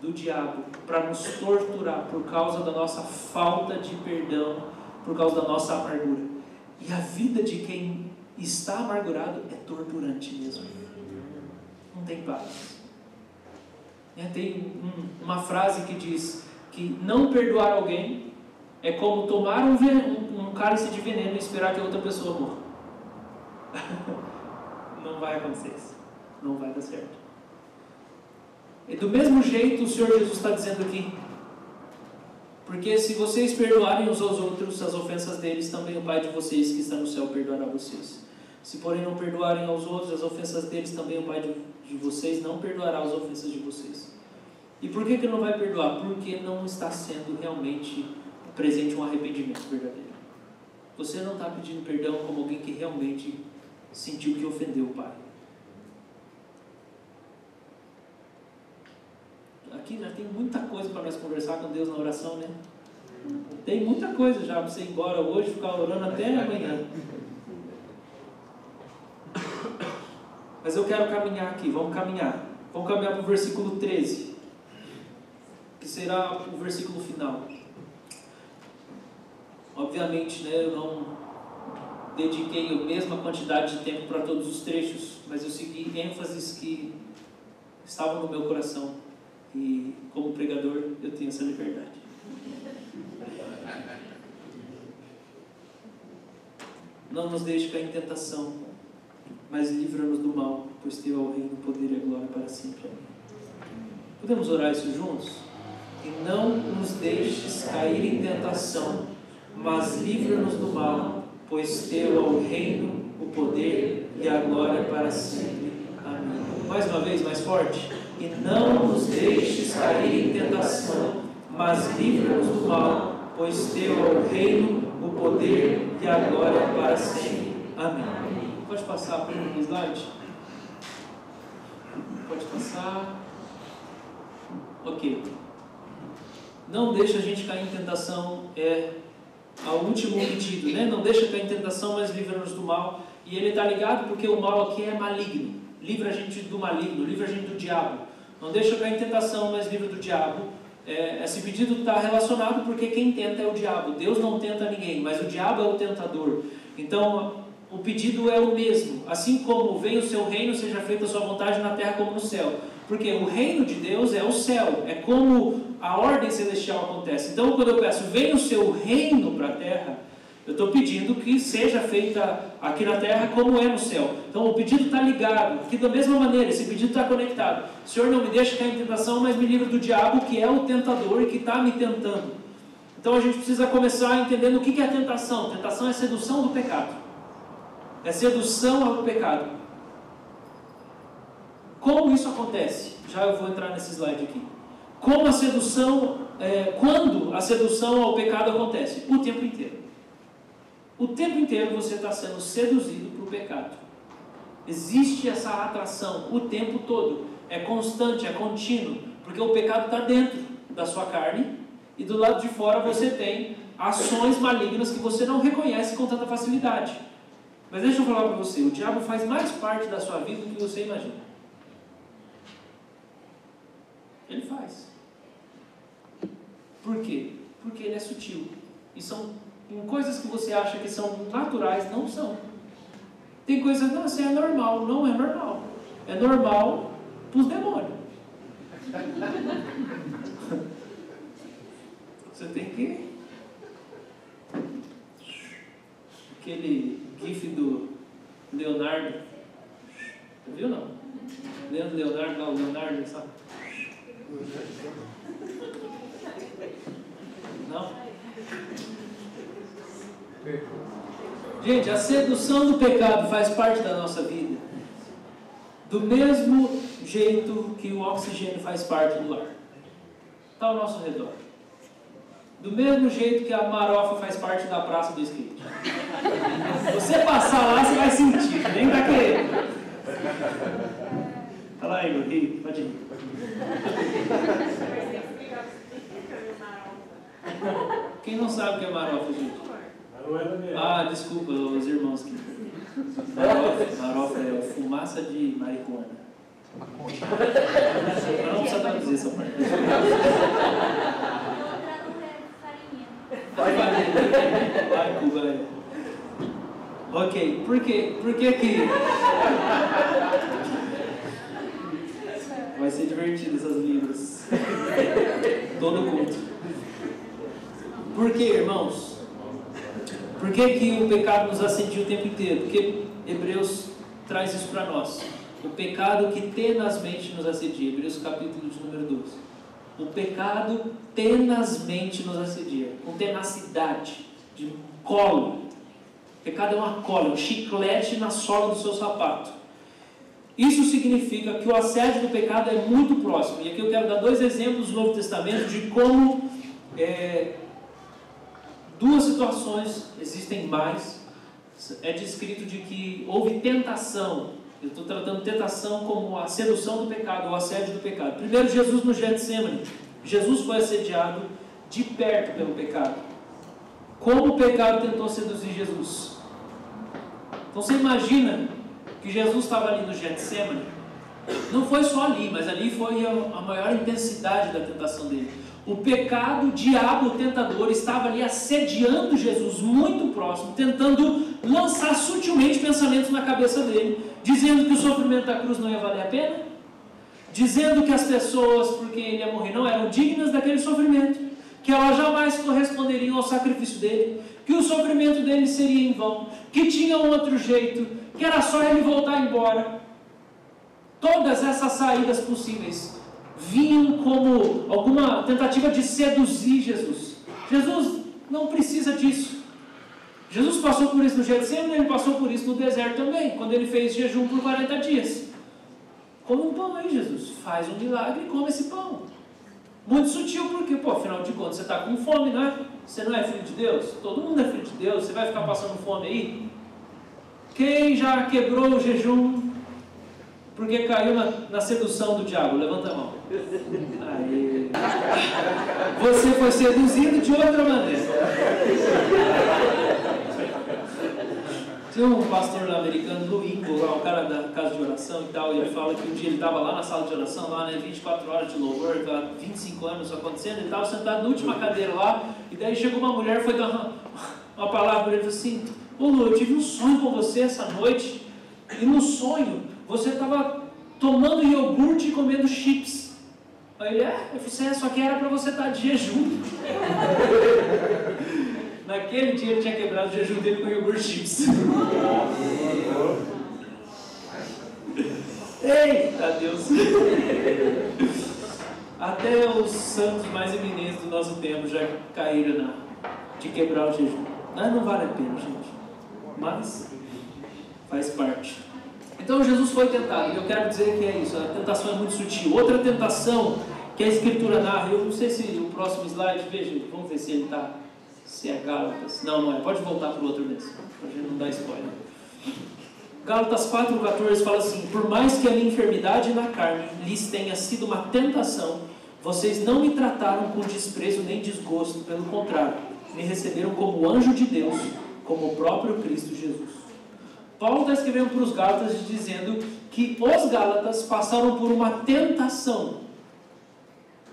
do diabo, para nos torturar por causa da nossa falta de perdão, por causa da nossa amargura. E a vida de quem está amargurado é torturante mesmo. Não tem paz. É, tem um, uma frase que diz que não perdoar alguém é como tomar um, um, um cálice de veneno e esperar que a outra pessoa morra. não vai acontecer isso. Não vai dar certo. E do mesmo jeito o Senhor Jesus está dizendo aqui. Porque se vocês perdoarem uns aos outros as ofensas deles, também o Pai de vocês que está no céu perdoará vocês. Se porém não perdoarem aos outros as ofensas deles, também o Pai de, vocês não perdoará as ofensas de vocês. E por que, que não vai perdoar? Porque não está sendo realmente presente um arrependimento verdadeiro. Você não está pedindo perdão como alguém que realmente sentiu que ofendeu o Pai. Aqui já tem muita coisa para nós conversar com Deus na oração, né? Tem muita coisa já para você ir embora hoje, ficar orando até amanhã. Mas eu quero caminhar aqui, vamos caminhar. Vamos caminhar para o versículo 13, que será o versículo final. Obviamente, né, eu não dediquei a mesma quantidade de tempo para todos os trechos, mas eu segui ênfases que estavam no meu coração. E como pregador, eu tenho essa liberdade. Não nos deixe cair em tentação, mas livra-nos do mal, pois teu é o reino, o poder e a glória para sempre. Podemos orar isso juntos? E não nos deixes cair em tentação, mas livra-nos do mal, pois teu é o reino, o poder e a glória para sempre. Amém. Mais uma vez, mais forte. E não nos deixes cair em tentação, mas livra-nos do mal, pois teu é o reino, o poder e a glória para sempre. Amém. Pode passar para o slide? Pode passar. Ok. Não deixa a gente cair em tentação, é o último pedido, né? Não deixa cair em tentação, mas livra-nos do mal. E ele está ligado porque o mal aqui é maligno. Livra a gente do maligno, livra a gente do diabo. Não deixa cair em tentação, mas livra do diabo. É, esse pedido está relacionado porque quem tenta é o diabo. Deus não tenta ninguém, mas o diabo é o tentador. Então, o pedido é o mesmo. Assim como vem o seu reino, seja feita a sua vontade na terra como no céu. Porque o reino de Deus é o céu, é como a ordem celestial acontece. Então, quando eu peço, venha o seu reino para a terra, eu estou pedindo que seja feita aqui na terra como é no céu. Então, o pedido está ligado, que da mesma maneira, esse pedido está conectado. Senhor, não me deixe cair em tentação, mas me livre do diabo, que é o tentador e que está me tentando. Então, a gente precisa começar entendendo o que é tentação. Tentação é sedução do pecado. É sedução ao pecado. Como isso acontece? Já eu vou entrar nesse slide aqui. Como a sedução, é, quando a sedução ao pecado acontece? O tempo inteiro. O tempo inteiro você está sendo seduzido para o pecado. Existe essa atração o tempo todo. É constante, é contínuo. Porque o pecado está dentro da sua carne e do lado de fora você tem ações malignas que você não reconhece com tanta facilidade. Mas deixa eu falar para você, o diabo faz mais parte da sua vida do que você imagina. Ele faz. Por quê? Porque ele é sutil. E são coisas que você acha que são naturais, não são. Tem coisas, não, isso é normal. Não é normal. É normal para os demônios. Você tem que. Aquele gif do Leonardo. Viu não? Leandro Leonardo, não, Leonardo, sabe? Não? Gente, a sedução do pecado faz parte da nossa vida. Do mesmo jeito que o oxigênio faz parte do ar. Está ao nosso redor. Do mesmo jeito que a marofa faz parte da praça do skate. Você passar lá, você vai sentir, nem vai querer. Fala aí, meu pode ir. Não sabe o que é marofa, gente? Ah, desculpa, os irmãos aqui. Marofa, marofa é fumaça de marihuana. Não precisa traduzir essa parte. Vai, vai. Ok, por quê? Por que que... Vai ser divertido essas línguas. Todo culto. Por que, irmãos? Por que, que o pecado nos assedia o tempo inteiro? Porque Hebreus traz isso para nós. O pecado que tenazmente nos assedia. Hebreus capítulo de número 12. O pecado tenazmente nos assedia. Com tenacidade. De colo. O pecado é uma cola, um chiclete na sola do seu sapato. Isso significa que o assédio do pecado é muito próximo. E aqui eu quero dar dois exemplos do Novo Testamento de como é, duas situações, existem mais, é descrito de que houve tentação. Eu estou tratando tentação como a sedução do pecado, o assédio do pecado. Primeiro, Jesus no Getsemane. Jesus foi assediado de perto pelo pecado. Como o pecado tentou seduzir Jesus? Então você imagina que Jesus estava ali no Getsemane, não foi só ali, mas ali foi a maior intensidade da tentação dele. O pecado, o diabo, o tentador estava ali assediando Jesus muito próximo, tentando lançar sutilmente pensamentos na cabeça dele, dizendo que o sofrimento da cruz não ia valer a pena, dizendo que as pessoas por quem ele ia morrer não eram dignas daquele sofrimento, que elas jamais corresponderiam ao sacrifício dele, que o sofrimento dele seria em vão, que tinha um outro jeito, que era só ele voltar embora. Todas essas saídas possíveis vinham como alguma tentativa de seduzir Jesus. Jesus não precisa disso. Jesus passou por isso no Getsemane, ele passou por isso no deserto também, quando ele fez jejum por 40 dias. Come um pão aí, Jesus. Faz um milagre e come esse pão. Muito sutil, porque, pô, afinal de contas, você está com fome, né? Você não é filho de Deus? Todo mundo é filho de Deus. Você vai ficar passando fome aí? Quem já quebrou o jejum porque caiu na, na sedução do diabo? Levanta a mão. Você foi seduzido de outra maneira. Tinha um pastor americano, Luingo, lá, um cara da casa de oração e tal, e ele fala que um dia ele estava lá na sala de oração, lá, né, 24 horas de louvor, tá 25 anos acontecendo, ele estava sentado na última cadeira lá, e daí chegou uma mulher, foi dar uma, uma palavra para ele, assim, ô Lu, eu tive um sonho com você essa noite, e no sonho, você estava tomando iogurte e comendo chips. Aí ele, é, eu falei, é, só que era para você estar de jejum. Naquele dia ele tinha quebrado o jejum dele com iogurte chips. Eita Deus! Até os santos mais eminentes do nosso tempo já caíram na, de quebrar o jejum. Mas não vale a pena, gente. Mas faz parte. Então Jesus foi tentado. E eu quero dizer que é isso. A tentação é muito sutil. Outra tentação que a Escritura narra. Eu não sei se o próximo slide, veja, vamos ver se ele está se é Gálatas. Não, não é. Pode voltar para o outro mesmo. Para a gente não dar spoiler. Gálatas 4,14 fala assim: Por mais que a minha enfermidade na carne lhes tenha sido uma tentação, vocês não me trataram com desprezo nem desgosto, pelo contrário, me receberam como anjo de Deus, como o próprio Cristo Jesus. Paulo está escrevendo para os Gálatas dizendo que os Gálatas passaram por uma tentação.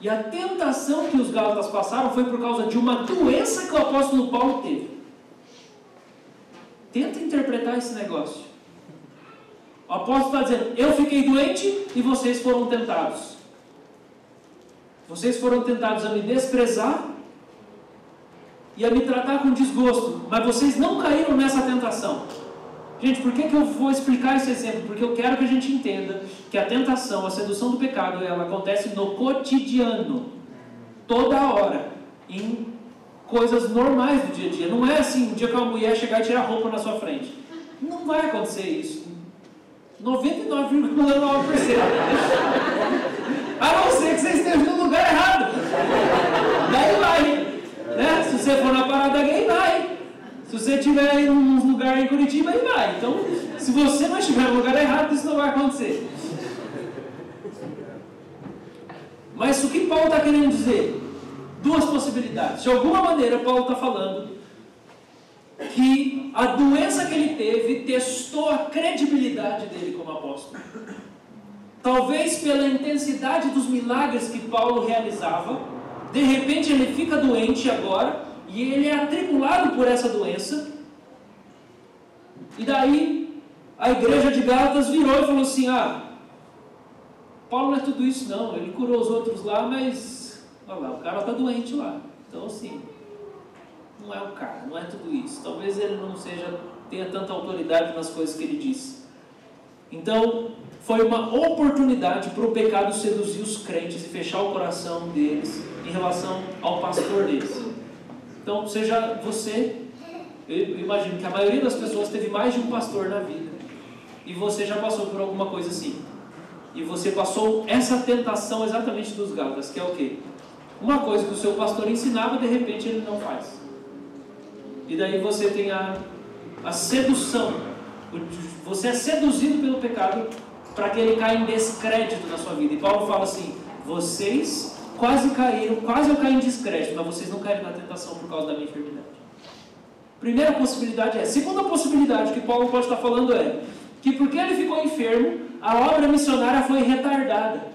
E a tentação que os Gálatas passaram foi por causa de uma doença que o apóstolo Paulo teve. Tenta interpretar esse negócio. O apóstolo está dizendo: Eu fiquei doente e vocês foram tentados. Vocês foram tentados a me desprezar e a me tratar com desgosto, mas vocês não caíram nessa tentação. Gente, por que, que eu vou explicar esse exemplo? Porque eu quero que a gente entenda que a tentação, a sedução do pecado, ela acontece no cotidiano, toda hora, em coisas normais do dia a dia. Não é assim, um dia que uma mulher chegar e tirar roupa na sua frente. Não vai acontecer isso. 99,9%. A não ser que você esteja no lugar errado. Daí vai. Né? Se você for na parada gay, vai. Se você estiver em um lugar em Curitiba, aí vai. Então, se você não estiver no lugar errado, isso não vai acontecer. Mas o que Paulo está querendo dizer? Duas possibilidades. De alguma maneira, Paulo está falando que a doença que ele teve testou a credibilidade dele como apóstolo. Talvez pela intensidade dos milagres que Paulo realizava, de repente ele fica doente agora e ele é atribulado por essa doença. E daí a igreja de Gálatas virou e falou assim: Ah, Paulo não é tudo isso, não. Ele curou os outros lá, mas olha lá, o cara está doente lá. Então, assim, não é o cara, não é tudo isso. Talvez ele não seja tenha tanta autoridade nas coisas que ele disse. Então, foi uma oportunidade para o pecado seduzir os crentes e fechar o coração deles em relação ao pastor deles. Então, seja você, eu imagino que a maioria das pessoas teve mais de um pastor na vida. E você já passou por alguma coisa assim. E você passou essa tentação exatamente dos Gálatas, que é o quê? Uma coisa que o seu pastor ensinava, de repente ele não faz. E daí você tem a, a sedução. Você é seduzido pelo pecado para que ele caia em descrédito na sua vida. E Paulo fala assim: vocês quase caíram, quase eu caí em descrédito, mas vocês não caíram na tentação por causa da minha enfermidade. Primeira possibilidade é. Segunda possibilidade que Paulo pode estar falando é que porque ele ficou enfermo, a obra missionária foi retardada.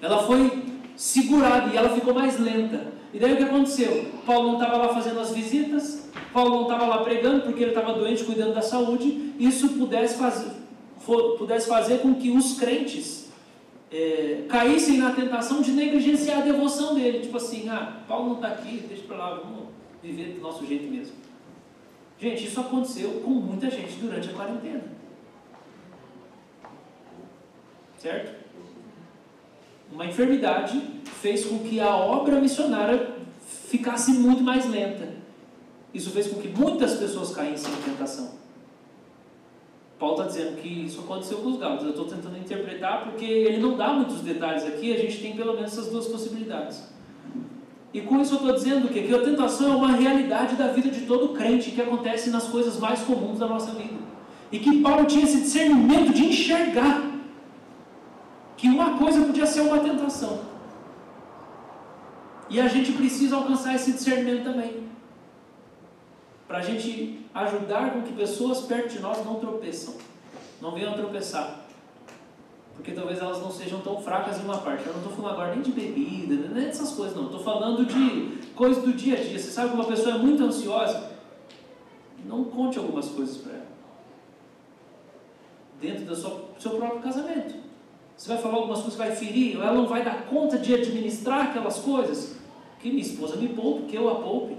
Ela foi segurada e ela ficou mais lenta. E daí o que aconteceu? Paulo não estava lá fazendo as visitas, Paulo não estava lá pregando porque ele estava doente, cuidando da saúde. Isso pudesse fazer, pudesse fazer com que os crentes é, caíssem na tentação de negligenciar a devoção dele. Tipo assim, ah, Paulo não está aqui, deixa para lá, vamos viver do nosso jeito mesmo. Gente, isso aconteceu com muita gente durante a quarentena. Certo? Uma enfermidade fez com que a obra missionária ficasse muito mais lenta. Isso fez com que muitas pessoas caíssem em tentação. Paulo está dizendo que isso aconteceu com os galos. Eu estou tentando interpretar porque ele não dá muitos detalhes aqui, a gente tem pelo menos essas duas possibilidades. E com isso eu estou dizendo que, que a tentação é uma realidade da vida de todo crente que acontece nas coisas mais comuns da nossa vida. E que Paulo tinha esse discernimento de enxergar que uma coisa podia ser uma tentação. E a gente precisa alcançar esse discernimento também. Para a gente ajudar com que pessoas perto de nós não tropeçam, não venham tropeçar. Porque talvez elas não sejam tão fracas em uma parte. Eu não estou falando agora nem de bebida, nem dessas coisas, não. Estou falando de coisas do dia a dia. Você sabe que uma pessoa é muito ansiosa? Não conte algumas coisas para ela. Dentro do seu próprio casamento. Você vai falar algumas coisas que vai ferir, ela não vai dar conta de administrar aquelas coisas. Que minha esposa me poupe, que eu a poupe.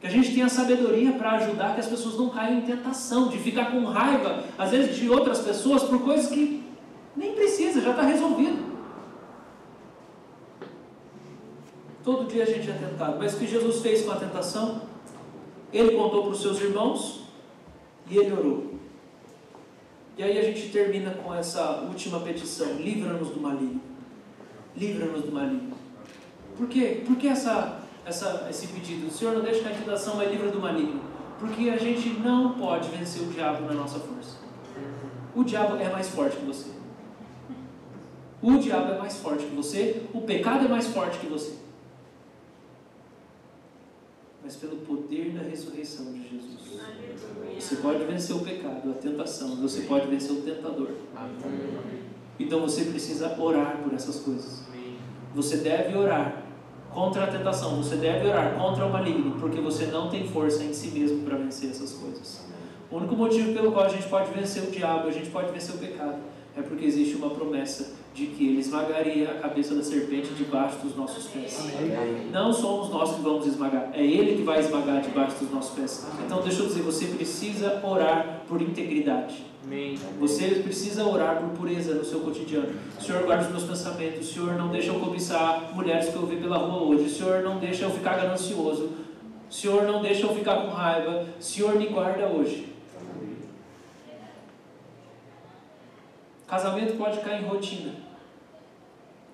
Que a gente tenha sabedoria para ajudar que as pessoas não caiam em tentação, de ficar com raiva, às vezes, de outras pessoas por coisas que nem precisa, já está resolvido. Todo dia a gente é tentado. Mas o que Jesus fez com a tentação? Ele contou para os seus irmãos e ele orou. E aí a gente termina com essa última petição: livra-nos do maligno. Livra-nos do maligno. Por quê? Por que essa, essa, esse pedido? O Senhor não deixa cair em tentação, mas livra do maligno. Porque a gente não pode vencer o diabo na nossa força. O diabo é mais forte que você. O diabo é mais forte que você. O pecado é mais forte que você. mas pelo poder da ressurreição de Jesus. Você pode vencer o pecado, a tentação, você pode vencer o tentador. Então você precisa orar por essas coisas. Você deve orar contra a tentação, você deve orar contra o maligno, porque você não tem força em si mesmo para vencer essas coisas. O único motivo pelo qual a gente pode vencer o diabo, a gente pode vencer o pecado, é porque existe uma promessa de que ele esmagaria a cabeça da serpente debaixo dos nossos pés. Não somos nós que vamos esmagar, é ele que vai esmagar debaixo dos nossos pés. Então, deixa eu dizer, você precisa orar por integridade. Você precisa orar por pureza no seu cotidiano. Senhor, guarda os meus pensamentos. Senhor, não deixa eu cobiçar mulheres que eu vi pela rua hoje. Senhor, não deixa eu ficar ganancioso. Senhor, não deixa eu ficar com raiva. Senhor, me guarda hoje. Casamento pode cair em rotina.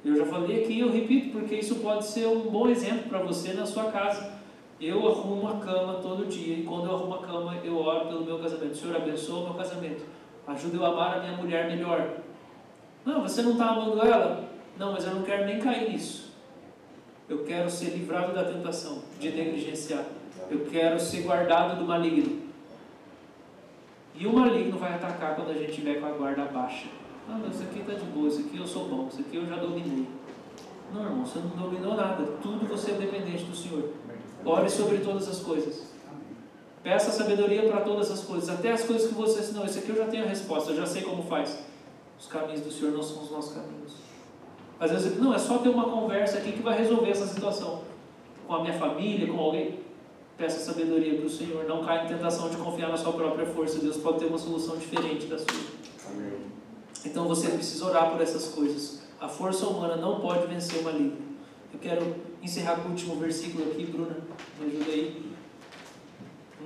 Eu já falei aqui, eu repito, porque isso pode ser um bom exemplo para você na sua casa. Eu arrumo a cama todo dia e quando eu arrumo a cama, eu oro pelo meu casamento. Senhor, abençoa o meu casamento. Ajuda eu a amar a minha mulher melhor. Não, você não está amando ela? Não, mas eu não quero nem cair nisso. Eu quero ser livrado da tentação de negligenciar. Eu quero ser guardado do maligno. E o maligno vai atacar quando a gente tiver com a guarda baixa. Ah, mas isso aqui está de boa, isso aqui eu sou bom, isso aqui eu já dominei. Não, irmão, você não dominou nada. Tudo você é dependente do Senhor. Ore sobre todas as coisas. Peça sabedoria para todas as coisas, até as coisas que você. Não, isso aqui eu já tenho a resposta, eu já sei como faz. Os caminhos do Senhor não são os nossos caminhos. Às vezes, não, é só ter uma conversa aqui que vai resolver essa situação. Com a minha família, com alguém. Peça sabedoria para o Senhor. Não caia em tentação de confiar na sua própria força. Deus pode ter uma solução diferente da sua. Amém. Então você precisa orar por essas coisas. A força humana não pode vencer o maligno. Eu quero encerrar com o último versículo aqui, Bruna. Me ajuda aí.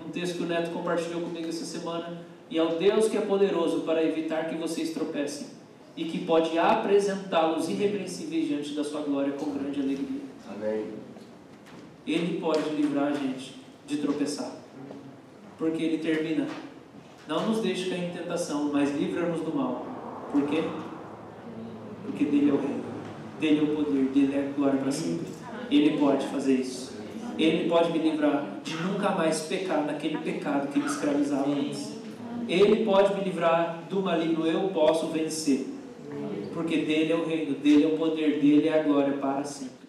Um texto que o Neto compartilhou comigo essa semana. E ao Deus que é poderoso para evitar que vocês tropecem e que pode apresentá-los irrepreensíveis diante da sua glória com grande alegria. Amém. Ele pode livrar a gente de tropeçar. Porque ele termina: Não nos deixe cair em tentação, mas livra-nos do mal. Por quê? Porque dele é o reino, dele é o poder, dele é a glória para sempre. Ele pode fazer isso. Ele pode me livrar de nunca mais pecar naquele pecado que me escravizava antes. Ele pode me livrar do maligno, eu posso vencer. Porque dele é o reino, dele é o poder, dele é a glória para sempre.